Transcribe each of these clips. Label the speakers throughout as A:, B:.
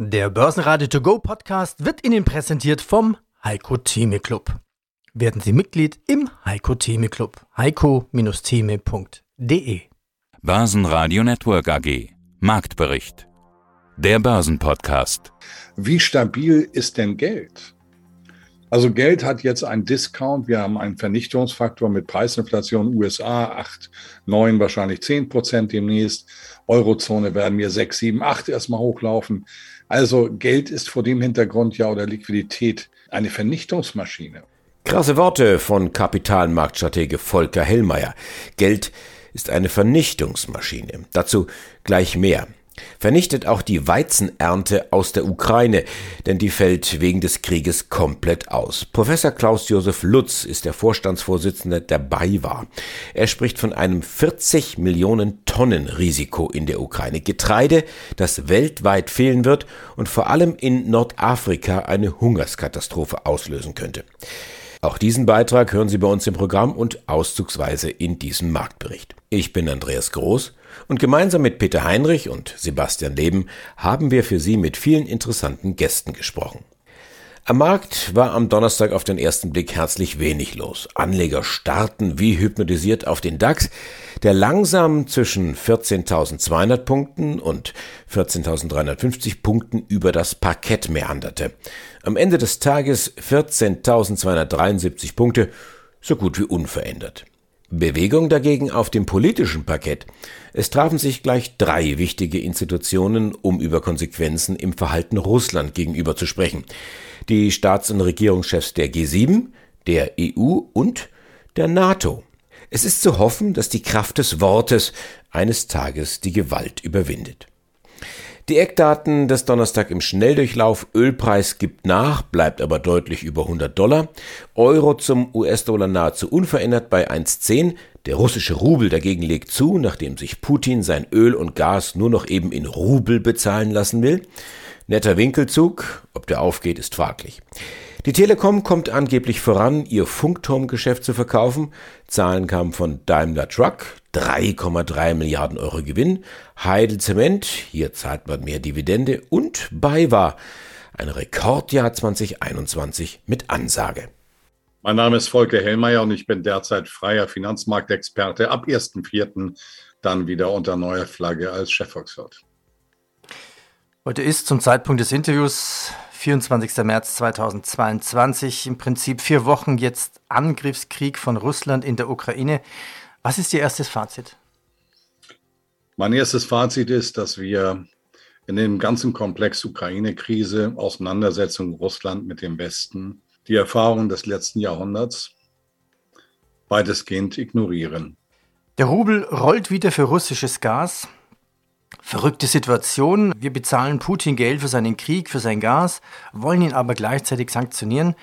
A: Der Börsenradio To Go Podcast wird Ihnen präsentiert vom Heiko Theme Club. Werden Sie Mitglied im Heiko Theme Club. heiko-theme.de
B: Börsenradio Network AG Marktbericht Der Börsenpodcast
C: Wie stabil ist denn Geld? Also Geld hat jetzt einen Discount. Wir haben einen Vernichtungsfaktor mit Preisinflation USA 8, 9, wahrscheinlich 10 Prozent demnächst. Eurozone werden wir 6, 7, 8 erstmal hochlaufen. Also Geld ist vor dem Hintergrund ja oder Liquidität eine Vernichtungsmaschine.
D: Krasse Worte von Kapitalmarktstratege Volker Hellmeier. Geld ist eine Vernichtungsmaschine. Dazu gleich mehr. Vernichtet auch die Weizenernte aus der Ukraine, denn die fällt wegen des Krieges komplett aus. Professor Klaus-Josef Lutz ist der Vorstandsvorsitzende der BayWa. Er spricht von einem 40 Millionen Tonnen Risiko in der Ukraine. Getreide, das weltweit fehlen wird und vor allem in Nordafrika eine Hungerskatastrophe auslösen könnte. Auch diesen Beitrag hören Sie bei uns im Programm und auszugsweise in diesem Marktbericht. Ich bin Andreas Groß und gemeinsam mit Peter Heinrich und Sebastian Leben haben wir für Sie mit vielen interessanten Gästen gesprochen. Am Markt war am Donnerstag auf den ersten Blick herzlich wenig los. Anleger starten wie hypnotisiert auf den DAX, der langsam zwischen 14.200 Punkten und 14.350 Punkten über das Parkett meanderte. Am Ende des Tages 14.273 Punkte, so gut wie unverändert. Bewegung dagegen auf dem politischen Parkett. Es trafen sich gleich drei wichtige Institutionen, um über Konsequenzen im Verhalten Russland gegenüber zu sprechen die Staats- und Regierungschefs der G7, der EU und der NATO. Es ist zu hoffen, dass die Kraft des Wortes eines Tages die Gewalt überwindet. Die Eckdaten des Donnerstag im Schnelldurchlauf. Ölpreis gibt nach, bleibt aber deutlich über 100 Dollar. Euro zum US-Dollar nahezu unverändert bei 1,10. Der russische Rubel dagegen legt zu, nachdem sich Putin sein Öl und Gas nur noch eben in Rubel bezahlen lassen will. Netter Winkelzug, ob der aufgeht, ist fraglich. Die Telekom kommt angeblich voran, ihr Funkturmgeschäft zu verkaufen. Zahlen kamen von Daimler Truck, 3,3 Milliarden Euro Gewinn. Heidel Zement, hier zahlt man mehr Dividende. Und BayWa, ein Rekordjahr 2021 mit Ansage.
C: Mein Name ist Volker Hellmeier und ich bin derzeit freier Finanzmarktexperte. Ab 1.4. dann wieder unter neuer Flagge als Chefvolkswirt.
A: Heute ist zum Zeitpunkt des Interviews 24. März 2022 im Prinzip vier Wochen jetzt Angriffskrieg von Russland in der Ukraine. Was ist Ihr erstes Fazit?
C: Mein erstes Fazit ist, dass wir in dem ganzen Komplex Ukraine-Krise, Auseinandersetzung Russland mit dem Westen, die Erfahrungen des letzten Jahrhunderts weitestgehend ignorieren.
A: Der Rubel rollt wieder für russisches Gas. Verrückte Situation. Wir bezahlen Putin Geld für seinen Krieg, für sein Gas, wollen ihn aber gleichzeitig sanktionieren.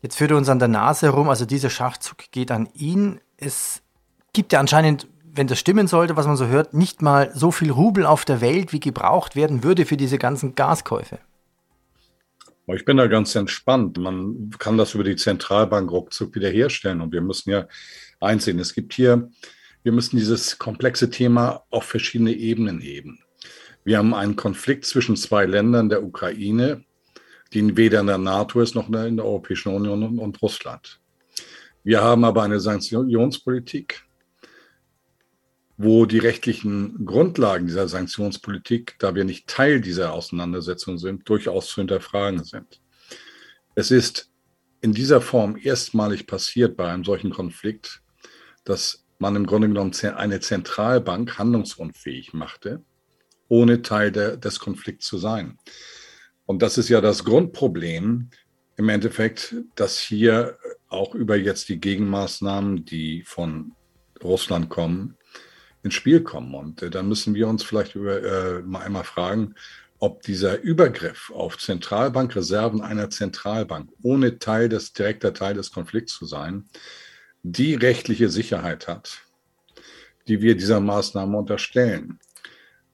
A: Jetzt führt er uns an der Nase herum, also dieser Schachzug geht an ihn. Es gibt ja anscheinend, wenn das stimmen sollte, was man so hört, nicht mal so viel Rubel auf der Welt, wie gebraucht werden würde für diese ganzen Gaskäufe.
C: Ich bin da ganz entspannt. Man kann das über die Zentralbank ruckzuck wiederherstellen. Und wir müssen ja einsehen, es gibt hier wir müssen dieses komplexe Thema auf verschiedene Ebenen heben. Wir haben einen Konflikt zwischen zwei Ländern, der Ukraine, die weder in der NATO ist noch in der Europäischen Union und Russland. Wir haben aber eine Sanktionspolitik, wo die rechtlichen Grundlagen dieser Sanktionspolitik, da wir nicht Teil dieser Auseinandersetzung sind, durchaus zu hinterfragen sind. Es ist in dieser Form erstmalig passiert bei einem solchen Konflikt, dass man im Grunde genommen eine Zentralbank handlungsunfähig machte, ohne Teil der, des Konflikts zu sein. Und das ist ja das Grundproblem im Endeffekt, dass hier auch über jetzt die Gegenmaßnahmen, die von Russland kommen, ins Spiel kommen. Und äh, dann müssen wir uns vielleicht über, äh, mal einmal fragen, ob dieser Übergriff auf Zentralbankreserven einer Zentralbank, ohne Teil des, direkter Teil des Konflikts zu sein, die rechtliche Sicherheit hat, die wir dieser Maßnahme unterstellen.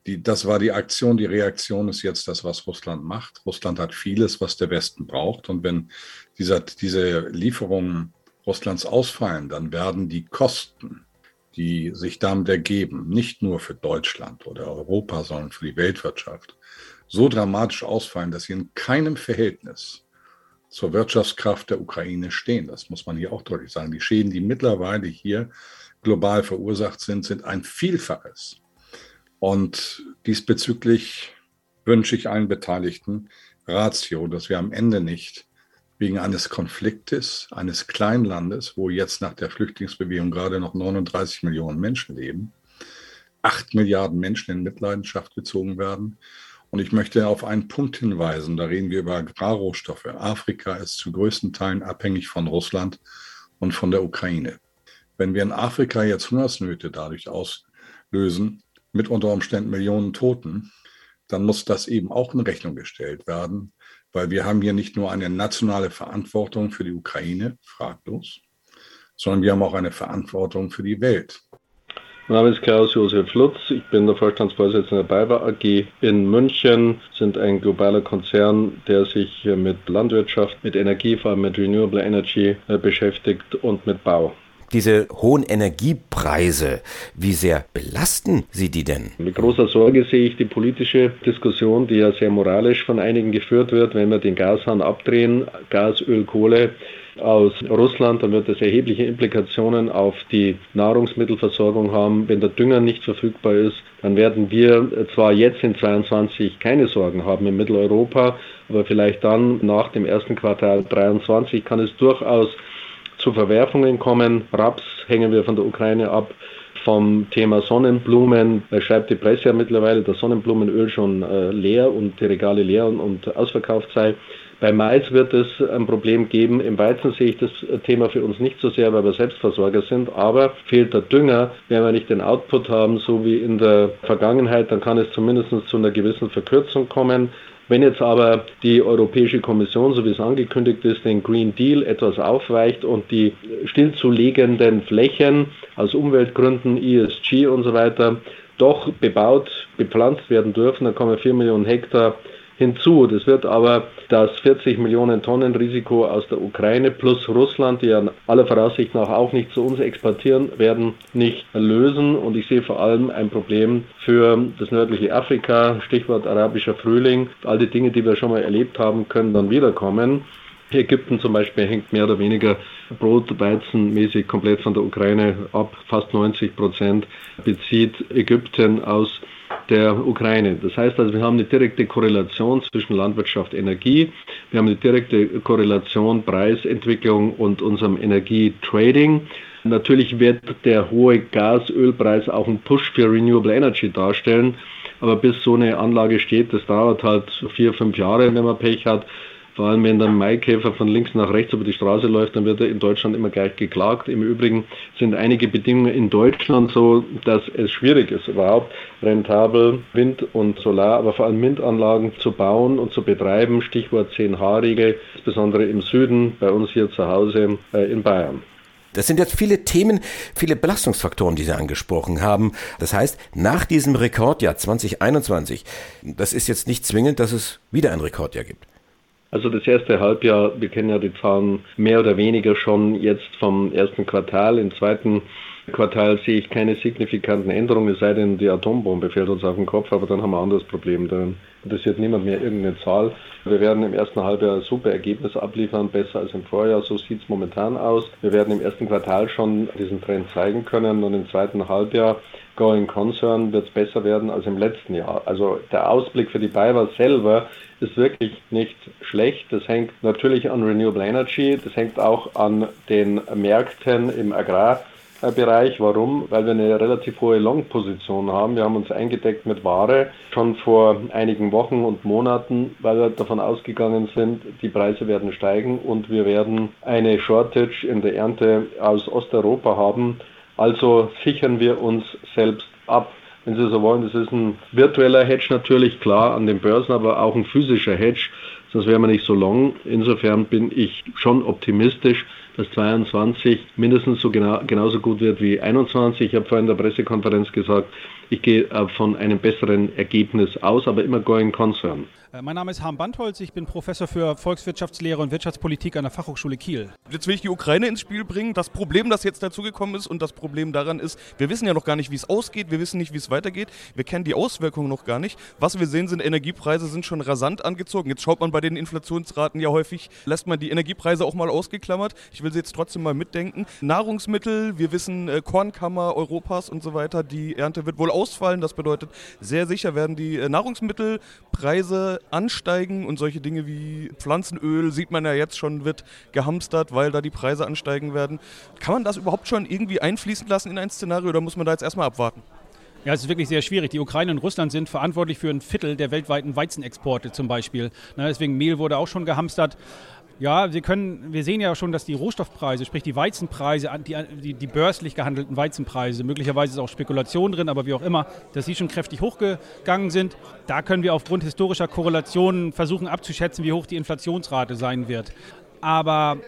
C: Die, das war die Aktion, die Reaktion ist jetzt das, was Russland macht. Russland hat vieles, was der Westen braucht. Und wenn dieser, diese Lieferungen Russlands ausfallen, dann werden die Kosten, die sich damit ergeben, nicht nur für Deutschland oder Europa, sondern für die Weltwirtschaft, so dramatisch ausfallen, dass sie in keinem Verhältnis zur Wirtschaftskraft der Ukraine stehen. Das muss man hier auch deutlich sagen. Die Schäden, die mittlerweile hier global verursacht sind, sind ein Vielfaches. Und diesbezüglich wünsche ich allen Beteiligten Ratio, dass wir am Ende nicht wegen eines Konfliktes, eines Kleinlandes, wo jetzt nach der Flüchtlingsbewegung gerade noch 39 Millionen Menschen leben, acht Milliarden Menschen in Mitleidenschaft gezogen werden. Und ich möchte auf einen Punkt hinweisen, da reden wir über Agrarrohstoffe. Afrika ist zu größten Teilen abhängig von Russland und von der Ukraine. Wenn wir in Afrika jetzt Hungersnöte dadurch auslösen, mit unter Umständen Millionen Toten, dann muss das eben auch in Rechnung gestellt werden, weil wir haben hier nicht nur eine nationale Verantwortung für die Ukraine, fraglos, sondern wir haben auch eine Verantwortung für die Welt.
E: Mein Name ist Klaus-Josef Lutz. Ich bin der Vorstandsvorsitzende der BayWa AG in München, sind ein globaler Konzern, der sich mit Landwirtschaft, mit Energie, vor allem mit Renewable Energy äh, beschäftigt und mit Bau.
D: Diese hohen Energiepreise, wie sehr belasten Sie die denn?
E: Mit großer Sorge sehe ich die politische Diskussion, die ja sehr moralisch von einigen geführt wird, wenn wir den Gashahn abdrehen, Gas, Öl, Kohle aus Russland, dann wird das erhebliche Implikationen auf die Nahrungsmittelversorgung haben. Wenn der Dünger nicht verfügbar ist, dann werden wir zwar jetzt in 22 keine Sorgen haben in Mitteleuropa, aber vielleicht dann nach dem ersten Quartal 23 kann es durchaus zu Verwerfungen kommen. Raps hängen wir von der Ukraine ab. Vom Thema Sonnenblumen da schreibt die Presse ja mittlerweile, dass Sonnenblumenöl schon äh, leer und die Regale leer und, und ausverkauft sei. Bei Mais wird es ein Problem geben. Im Weizen sehe ich das Thema für uns nicht so sehr, weil wir Selbstversorger sind. Aber fehlt der Dünger, wenn wir nicht den Output haben, so wie in der Vergangenheit, dann kann es zumindest zu einer gewissen Verkürzung kommen. Wenn jetzt aber die Europäische Kommission, so wie es angekündigt ist, den Green Deal etwas aufweicht und die stillzulegenden Flächen aus Umweltgründen, ESG und so weiter doch bebaut, bepflanzt werden dürfen, dann kommen 4 Millionen Hektar hinzu. Das wird aber das 40 Millionen Tonnen Risiko aus der Ukraine plus Russland, die ja aller Voraussicht nach auch nicht zu uns exportieren werden, nicht lösen. Und ich sehe vor allem ein Problem für das nördliche Afrika, Stichwort arabischer Frühling. All die Dinge, die wir schon mal erlebt haben, können dann wiederkommen. Ägypten zum Beispiel hängt mehr oder weniger Brot, Weizenmäßig komplett von der Ukraine ab. Fast 90 Prozent bezieht Ägypten aus der Ukraine. Das heißt also, wir haben eine direkte Korrelation zwischen Landwirtschaft, und Energie. Wir haben eine direkte Korrelation Preisentwicklung und unserem Energietrading. Natürlich wird der hohe Gas-Ölpreis auch einen Push für Renewable Energy darstellen. Aber bis so eine Anlage steht, das dauert halt vier, fünf Jahre, wenn man Pech hat. Vor allem, wenn der Maikäfer von links nach rechts über die Straße läuft, dann wird er in Deutschland immer gleich geklagt. Im Übrigen sind einige Bedingungen in Deutschland so, dass es schwierig ist, überhaupt rentabel Wind- und Solar, aber vor allem Windanlagen zu bauen und zu betreiben. Stichwort 10H-Regel, insbesondere im Süden, bei uns hier zu Hause äh, in Bayern.
D: Das sind jetzt viele Themen, viele Belastungsfaktoren, die Sie angesprochen haben. Das heißt, nach diesem Rekordjahr 2021, das ist jetzt nicht zwingend, dass es wieder ein Rekordjahr gibt.
E: Also das erste Halbjahr, wir kennen ja die Zahlen mehr oder weniger schon jetzt vom ersten Quartal. Im zweiten Quartal sehe ich keine signifikanten Änderungen, es sei denn, die Atombombe fällt uns auf den Kopf, aber dann haben wir ein anderes Problem. Dann interessiert niemand mehr irgendeine Zahl. Wir werden im ersten Halbjahr super Ergebnis abliefern, besser als im Vorjahr, so sieht es momentan aus. Wir werden im ersten Quartal schon diesen Trend zeigen können und im zweiten Halbjahr Going Concern wird es besser werden als im letzten Jahr. Also der Ausblick für die BayWa selber ist wirklich nicht schlecht. Das hängt natürlich an Renewable Energy, das hängt auch an den Märkten im Agrarbereich. Warum? Weil wir eine relativ hohe Long-Position haben. Wir haben uns eingedeckt mit Ware schon vor einigen Wochen und Monaten, weil wir davon ausgegangen sind, die Preise werden steigen und wir werden eine Shortage in der Ernte aus Osteuropa haben. Also sichern wir uns selbst ab wenn Sie so wollen. Das ist ein virtueller Hedge natürlich, klar, an den Börsen, aber auch ein physischer Hedge. Sonst wären wir nicht so long. Insofern bin ich schon optimistisch, dass 22 mindestens so genau, genauso gut wird wie 21. Ich habe vorhin in der Pressekonferenz gesagt, ich gehe äh, von einem besseren Ergebnis aus, aber immer going concern.
F: Äh, mein Name ist Harm Bandholz, ich bin Professor für Volkswirtschaftslehre und Wirtschaftspolitik an der Fachhochschule Kiel.
G: Jetzt will ich die Ukraine ins Spiel bringen. Das Problem, das jetzt dazugekommen ist und das Problem daran ist, wir wissen ja noch gar nicht, wie es ausgeht, wir wissen nicht, wie es weitergeht, wir kennen die Auswirkungen noch gar nicht. Was wir sehen, sind Energiepreise sind schon rasant angezogen. Jetzt schaut man bei den Inflationsraten ja häufig, lässt man die Energiepreise auch mal ausgeklammert. Ich will sie jetzt trotzdem mal mitdenken. Nahrungsmittel, wir wissen äh, Kornkammer Europas und so weiter, die Ernte wird wohl ausfallen. Das bedeutet, sehr sicher werden die äh, Nahrungsmittelpreise ansteigen und solche Dinge wie Pflanzenöl sieht man ja jetzt schon, wird gehamstert, weil da die Preise ansteigen werden. Kann man das überhaupt schon irgendwie einfließen lassen in ein Szenario oder muss man da jetzt erstmal abwarten?
F: Ja, es ist wirklich sehr schwierig. Die Ukraine und Russland sind verantwortlich für ein Viertel der weltweiten Weizenexporte zum Beispiel. deswegen Mehl wurde auch schon gehamstert. Ja, wir, können, wir sehen ja schon, dass die Rohstoffpreise, sprich die Weizenpreise, die, die, die, börslich gehandelten Weizenpreise, möglicherweise ist auch Spekulation drin, aber wie auch immer, dass sie schon kräftig hochgegangen sind. Da können wir aufgrund historischer Korrelationen versuchen abzuschätzen, wie hoch die Inflationsrate sein wird. Aber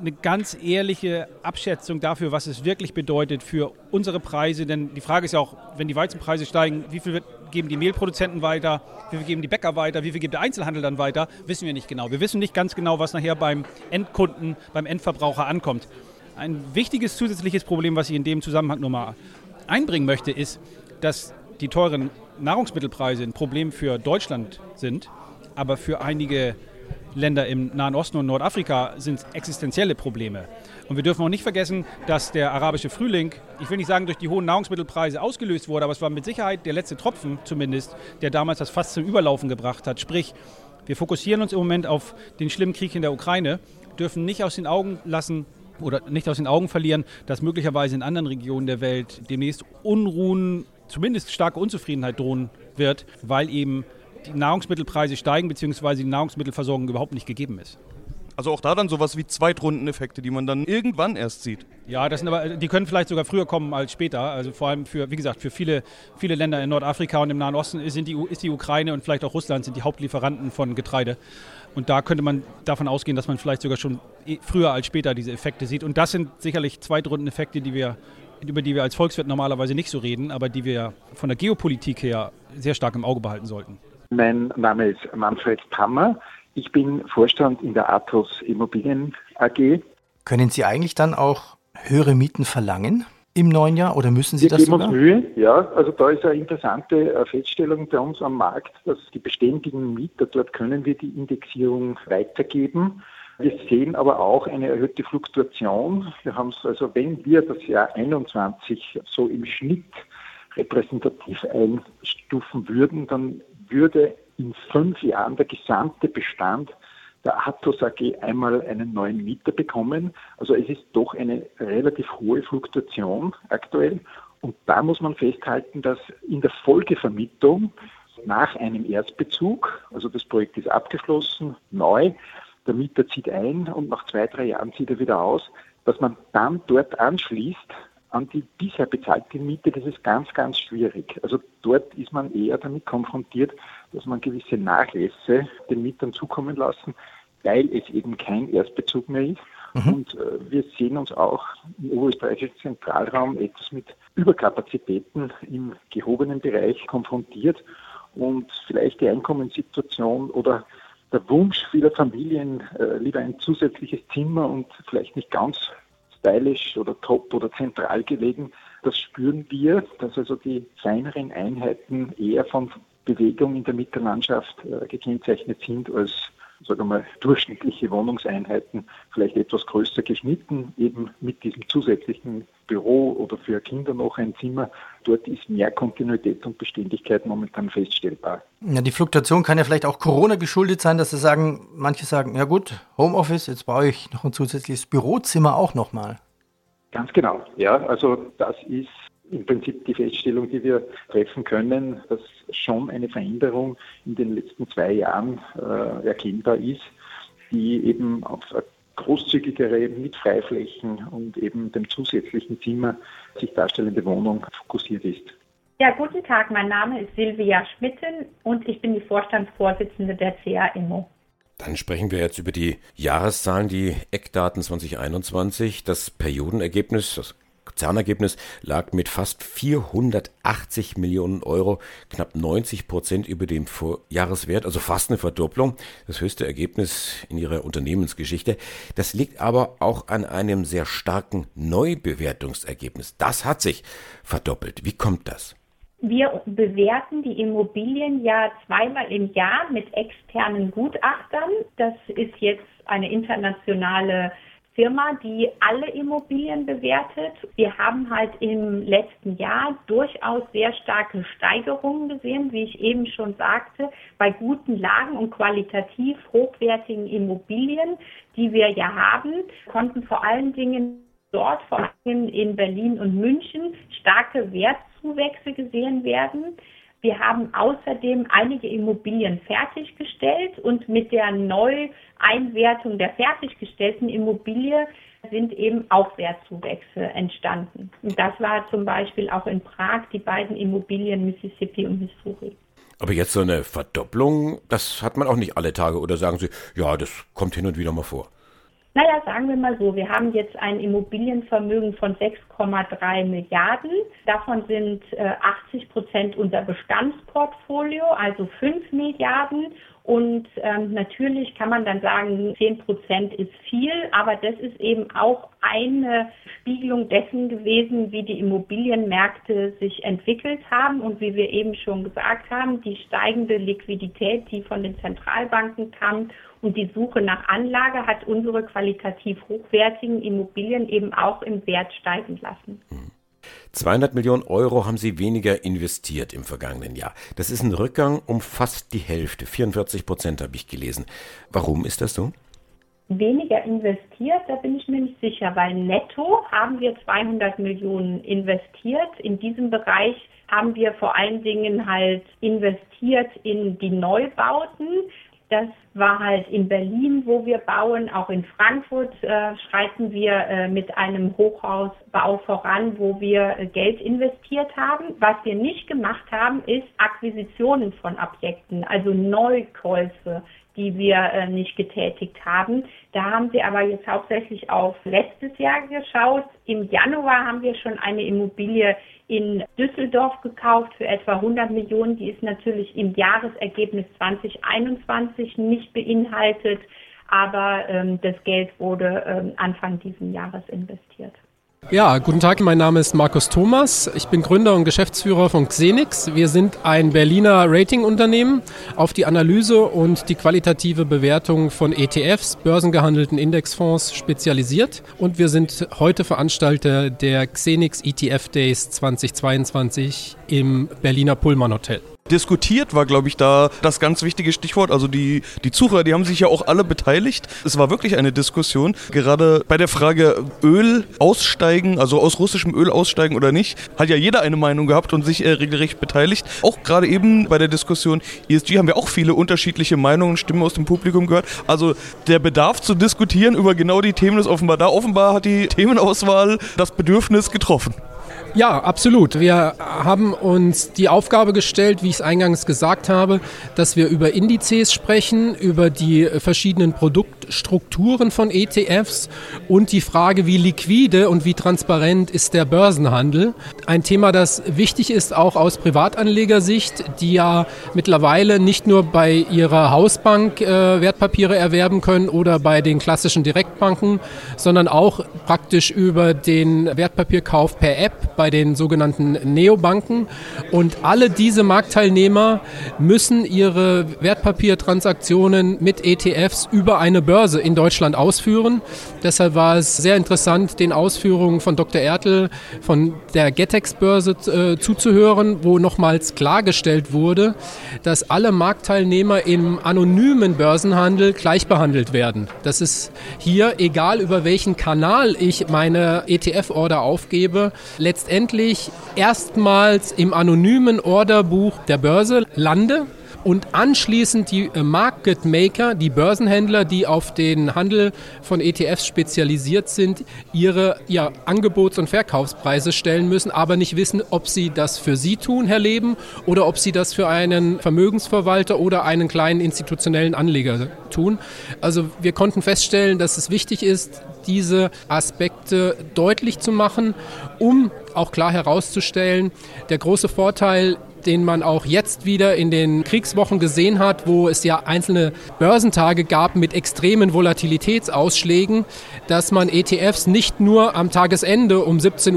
F: eine ganz ehrliche Abschätzung dafür, was es wirklich bedeutet für unsere Preise. Denn die Frage ist ja auch, wenn die Weizenpreise steigen, wie viel geben die Mehlproduzenten weiter, wie viel geben die Bäcker weiter, wie viel gibt der Einzelhandel dann weiter, wissen wir nicht genau. Wir wissen nicht ganz genau, was nachher beim Endkunden, beim Endverbraucher ankommt. Ein wichtiges zusätzliches Problem, was ich in dem Zusammenhang nochmal einbringen möchte, ist, dass die teuren Nahrungsmittelpreise ein Problem für Deutschland sind, aber für einige Länder im Nahen Osten und Nordafrika sind existenzielle Probleme. Und wir dürfen auch nicht vergessen, dass der arabische Frühling, ich will nicht sagen durch die hohen Nahrungsmittelpreise ausgelöst wurde, aber es war mit Sicherheit der letzte Tropfen zumindest, der damals das fast zum Überlaufen gebracht hat. Sprich, wir fokussieren uns im Moment auf den schlimmen Krieg in der Ukraine, dürfen nicht aus den Augen lassen, oder nicht aus den Augen verlieren, dass möglicherweise in anderen Regionen der Welt demnächst Unruhen, zumindest starke Unzufriedenheit drohen wird, weil eben die Nahrungsmittelpreise steigen, beziehungsweise die Nahrungsmittelversorgung überhaupt nicht gegeben ist.
G: Also auch da dann sowas wie Zweitrundeneffekte, die man dann irgendwann erst sieht.
F: Ja, das sind aber, die können vielleicht sogar früher kommen als später. Also vor allem für, wie gesagt, für viele, viele Länder in Nordafrika und im Nahen Osten sind die, ist die Ukraine und vielleicht auch Russland sind die Hauptlieferanten von Getreide. Und da könnte man davon ausgehen, dass man vielleicht sogar schon früher als später diese Effekte sieht. Und das sind sicherlich Zweitrundeneffekte, die wir, über die wir als Volkswirt normalerweise nicht so reden, aber die wir von der Geopolitik her sehr stark im Auge behalten sollten.
H: Mein Name ist Manfred Pammer. Ich bin Vorstand in der Athos Immobilien AG.
A: Können Sie eigentlich dann auch höhere Mieten verlangen im neuen Jahr oder müssen Sie
H: Wir
A: das
H: geben sogar? uns Mühe, ja. Also da ist eine interessante äh, Feststellung bei uns am Markt, dass die beständigen Mieter, dort können wir die Indexierung weitergeben. Wir sehen aber auch eine erhöhte Fluktuation. Wir haben es also, wenn wir das Jahr 21 so im Schnitt repräsentativ einstufen würden, dann würde in fünf Jahren der gesamte Bestand der Atos AG einmal einen neuen Mieter bekommen. Also es ist doch eine relativ hohe Fluktuation aktuell. Und da muss man festhalten, dass in der Folgevermietung nach einem Erstbezug, also das Projekt ist abgeschlossen, neu, der Mieter zieht ein und nach zwei, drei Jahren zieht er wieder aus, dass man dann dort anschließt an die bisher bezahlte Miete, das ist ganz, ganz schwierig. Also dort ist man eher damit konfrontiert, dass man gewisse Nachlässe den Mietern zukommen lassen, weil es eben kein Erstbezug mehr ist. Mhm. Und äh, wir sehen uns auch im oberösterreichischen Zentralraum etwas mit Überkapazitäten im gehobenen Bereich konfrontiert und vielleicht die Einkommenssituation oder der Wunsch vieler Familien, äh, lieber ein zusätzliches Zimmer und vielleicht nicht ganz stylisch oder top oder zentral gelegen. Das spüren wir, dass also die kleineren Einheiten eher von Bewegung in der Mittellandschaft äh, gekennzeichnet sind als sagen wir mal, durchschnittliche Wohnungseinheiten vielleicht etwas größer geschnitten, eben mit diesem zusätzlichen Büro oder für Kinder noch ein Zimmer. Dort ist mehr Kontinuität und Beständigkeit momentan feststellbar.
A: Ja, die Fluktuation kann ja vielleicht auch Corona geschuldet sein, dass sie sagen, manche sagen, ja gut, Homeoffice, jetzt brauche ich noch ein zusätzliches Bürozimmer auch nochmal.
H: Ganz genau, ja. Also das ist im Prinzip die Feststellung, die wir treffen können, dass schon eine Veränderung in den letzten zwei Jahren äh, erkennbar ist, die eben auf eine großzügigere mit Freiflächen und eben dem zusätzlichen Zimmer sich darstellende Wohnung fokussiert ist.
I: Ja, guten Tag, mein Name ist Silvia Schmitten und ich bin die Vorstandsvorsitzende der CA Immo.
D: Dann sprechen wir jetzt über die Jahreszahlen, die Eckdaten 2021. Das Periodenergebnis, das Zahnergebnis lag mit fast 480 Millionen Euro, knapp 90 Prozent über dem Vorjahreswert, also fast eine Verdopplung, das höchste Ergebnis in ihrer Unternehmensgeschichte. Das liegt aber auch an einem sehr starken Neubewertungsergebnis. Das hat sich verdoppelt. Wie kommt das?
I: Wir bewerten die Immobilien ja zweimal im Jahr mit externen Gutachtern. Das ist jetzt eine internationale Firma, die alle Immobilien bewertet. Wir haben halt im letzten Jahr durchaus sehr starke Steigerungen gesehen, wie ich eben schon sagte, bei guten Lagen und qualitativ hochwertigen Immobilien, die wir ja haben, konnten vor allen Dingen dort, vor allem in Berlin und München, starke Wertzuwächse gesehen werden. Wir haben außerdem einige Immobilien fertiggestellt und mit der Neueinwertung der fertiggestellten Immobilie sind eben auch Wertzuwächse entstanden. Und das war zum Beispiel auch in Prag die beiden Immobilien Mississippi und Missouri.
D: Aber jetzt so eine Verdopplung, das hat man auch nicht alle Tage. Oder sagen Sie, ja, das kommt hin und wieder mal vor?
I: Naja, sagen wir mal so, wir haben jetzt ein Immobilienvermögen von 6,3 Milliarden. Davon sind äh, 80 Prozent unser Bestandsportfolio, also 5 Milliarden. Und ähm, natürlich kann man dann sagen, 10 Prozent ist viel, aber das ist eben auch eine Spiegelung dessen gewesen, wie die Immobilienmärkte sich entwickelt haben und wie wir eben schon gesagt haben, die steigende Liquidität, die von den Zentralbanken kam und die Suche nach Anlage hat unsere qualitativ hochwertigen Immobilien eben auch im Wert steigen lassen.
D: 200 Millionen Euro haben Sie weniger investiert im vergangenen Jahr. Das ist ein Rückgang um fast die Hälfte. 44 Prozent habe ich gelesen. Warum ist das so?
I: Weniger investiert, da bin ich mir nicht sicher, weil netto haben wir 200 Millionen investiert. In diesem Bereich haben wir vor allen Dingen halt investiert in die Neubauten. Das war halt in Berlin, wo wir bauen. Auch in Frankfurt äh, schreiten wir äh, mit einem Hochhausbau voran, wo wir äh, Geld investiert haben. Was wir nicht gemacht haben, ist Akquisitionen von Objekten, also Neukäufe die wir äh, nicht getätigt haben. Da haben wir aber jetzt hauptsächlich auf letztes Jahr geschaut. Im Januar haben wir schon eine Immobilie in Düsseldorf gekauft für etwa 100 Millionen. Die ist natürlich im Jahresergebnis 2021 nicht beinhaltet, aber ähm, das Geld wurde ähm, Anfang dieses Jahres investiert.
J: Ja, guten Tag, mein Name ist Markus Thomas. Ich bin Gründer und Geschäftsführer von Xenix. Wir sind ein Berliner Ratingunternehmen auf die Analyse und die qualitative Bewertung von ETFs, börsengehandelten Indexfonds spezialisiert. Und wir sind heute Veranstalter der Xenix ETF Days 2022 im Berliner Pullman Hotel
G: diskutiert war, glaube ich, da das ganz wichtige Stichwort. Also die, die Zuhörer, die haben sich ja auch alle beteiligt. Es war wirklich eine Diskussion. Gerade bei der Frage Öl aussteigen, also aus russischem Öl aussteigen oder nicht, hat ja jeder eine Meinung gehabt und sich äh, regelrecht beteiligt. Auch gerade eben bei der Diskussion ESG haben wir auch viele unterschiedliche Meinungen Stimmen aus dem Publikum gehört. Also der Bedarf zu diskutieren über genau die Themen ist offenbar da. Offenbar hat die Themenauswahl das Bedürfnis getroffen.
J: Ja, absolut. Wir haben uns die Aufgabe gestellt, wie ich es eingangs gesagt habe, dass wir über Indizes sprechen, über die verschiedenen Produktstrukturen von ETFs und die Frage, wie liquide und wie transparent ist der Börsenhandel. Ein Thema, das wichtig ist auch aus Privatanlegersicht, die ja mittlerweile nicht nur bei ihrer Hausbank äh, Wertpapiere erwerben können oder bei den klassischen Direktbanken, sondern auch praktisch über den Wertpapierkauf per App bei den sogenannten Neobanken. Und alle diese Marktteilnehmer müssen ihre Wertpapiertransaktionen mit ETFs über eine Börse in Deutschland ausführen. Deshalb war es sehr interessant, den Ausführungen von Dr. Ertel von der Getex-Börse äh, zuzuhören, wo nochmals klargestellt wurde, dass alle Marktteilnehmer im anonymen Börsenhandel gleich behandelt werden. Das ist hier, egal über welchen Kanal ich meine ETF-Order aufgebe, letztendlich erstmals im anonymen Orderbuch der Börse lande und anschließend die äh, Market Maker, die Börsenhändler, die auf den Handel von ETFs spezialisiert sind, ihre ja, Angebots- und Verkaufspreise stellen müssen, aber nicht wissen, ob sie das für sie tun, Herr Leben, oder ob sie das für einen Vermögensverwalter oder einen kleinen institutionellen Anleger tun. Also wir konnten feststellen, dass es wichtig ist, diese Aspekte deutlich zu machen, um auch klar herauszustellen, der große Vorteil den man auch jetzt wieder in den Kriegswochen gesehen hat, wo es ja einzelne Börsentage gab mit extremen Volatilitätsausschlägen, dass man ETFs nicht nur am Tagesende um 17.30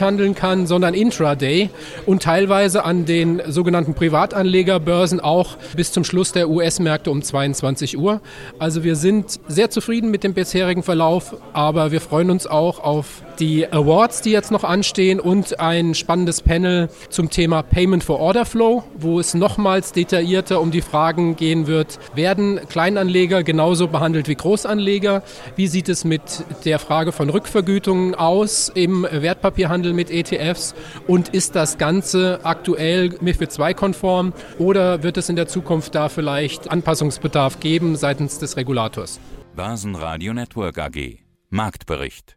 J: Uhr handeln kann, sondern intraday und teilweise an den sogenannten Privatanlegerbörsen auch bis zum Schluss der US-Märkte um 22 Uhr. Also wir sind sehr zufrieden mit dem bisherigen Verlauf, aber wir freuen uns auch auf die Awards, die jetzt noch anstehen und ein spannendes Panel zum Thema Payment for Order Flow, wo es nochmals detaillierter um die Fragen gehen wird, werden Kleinanleger genauso behandelt wie Großanleger? Wie sieht es mit der Frage von Rückvergütungen aus im Wertpapierhandel mit ETFs? Und ist das Ganze aktuell MIFID II-konform oder wird es in der Zukunft da vielleicht Anpassungsbedarf geben seitens des Regulators?
B: Börsenradio Network AG Marktbericht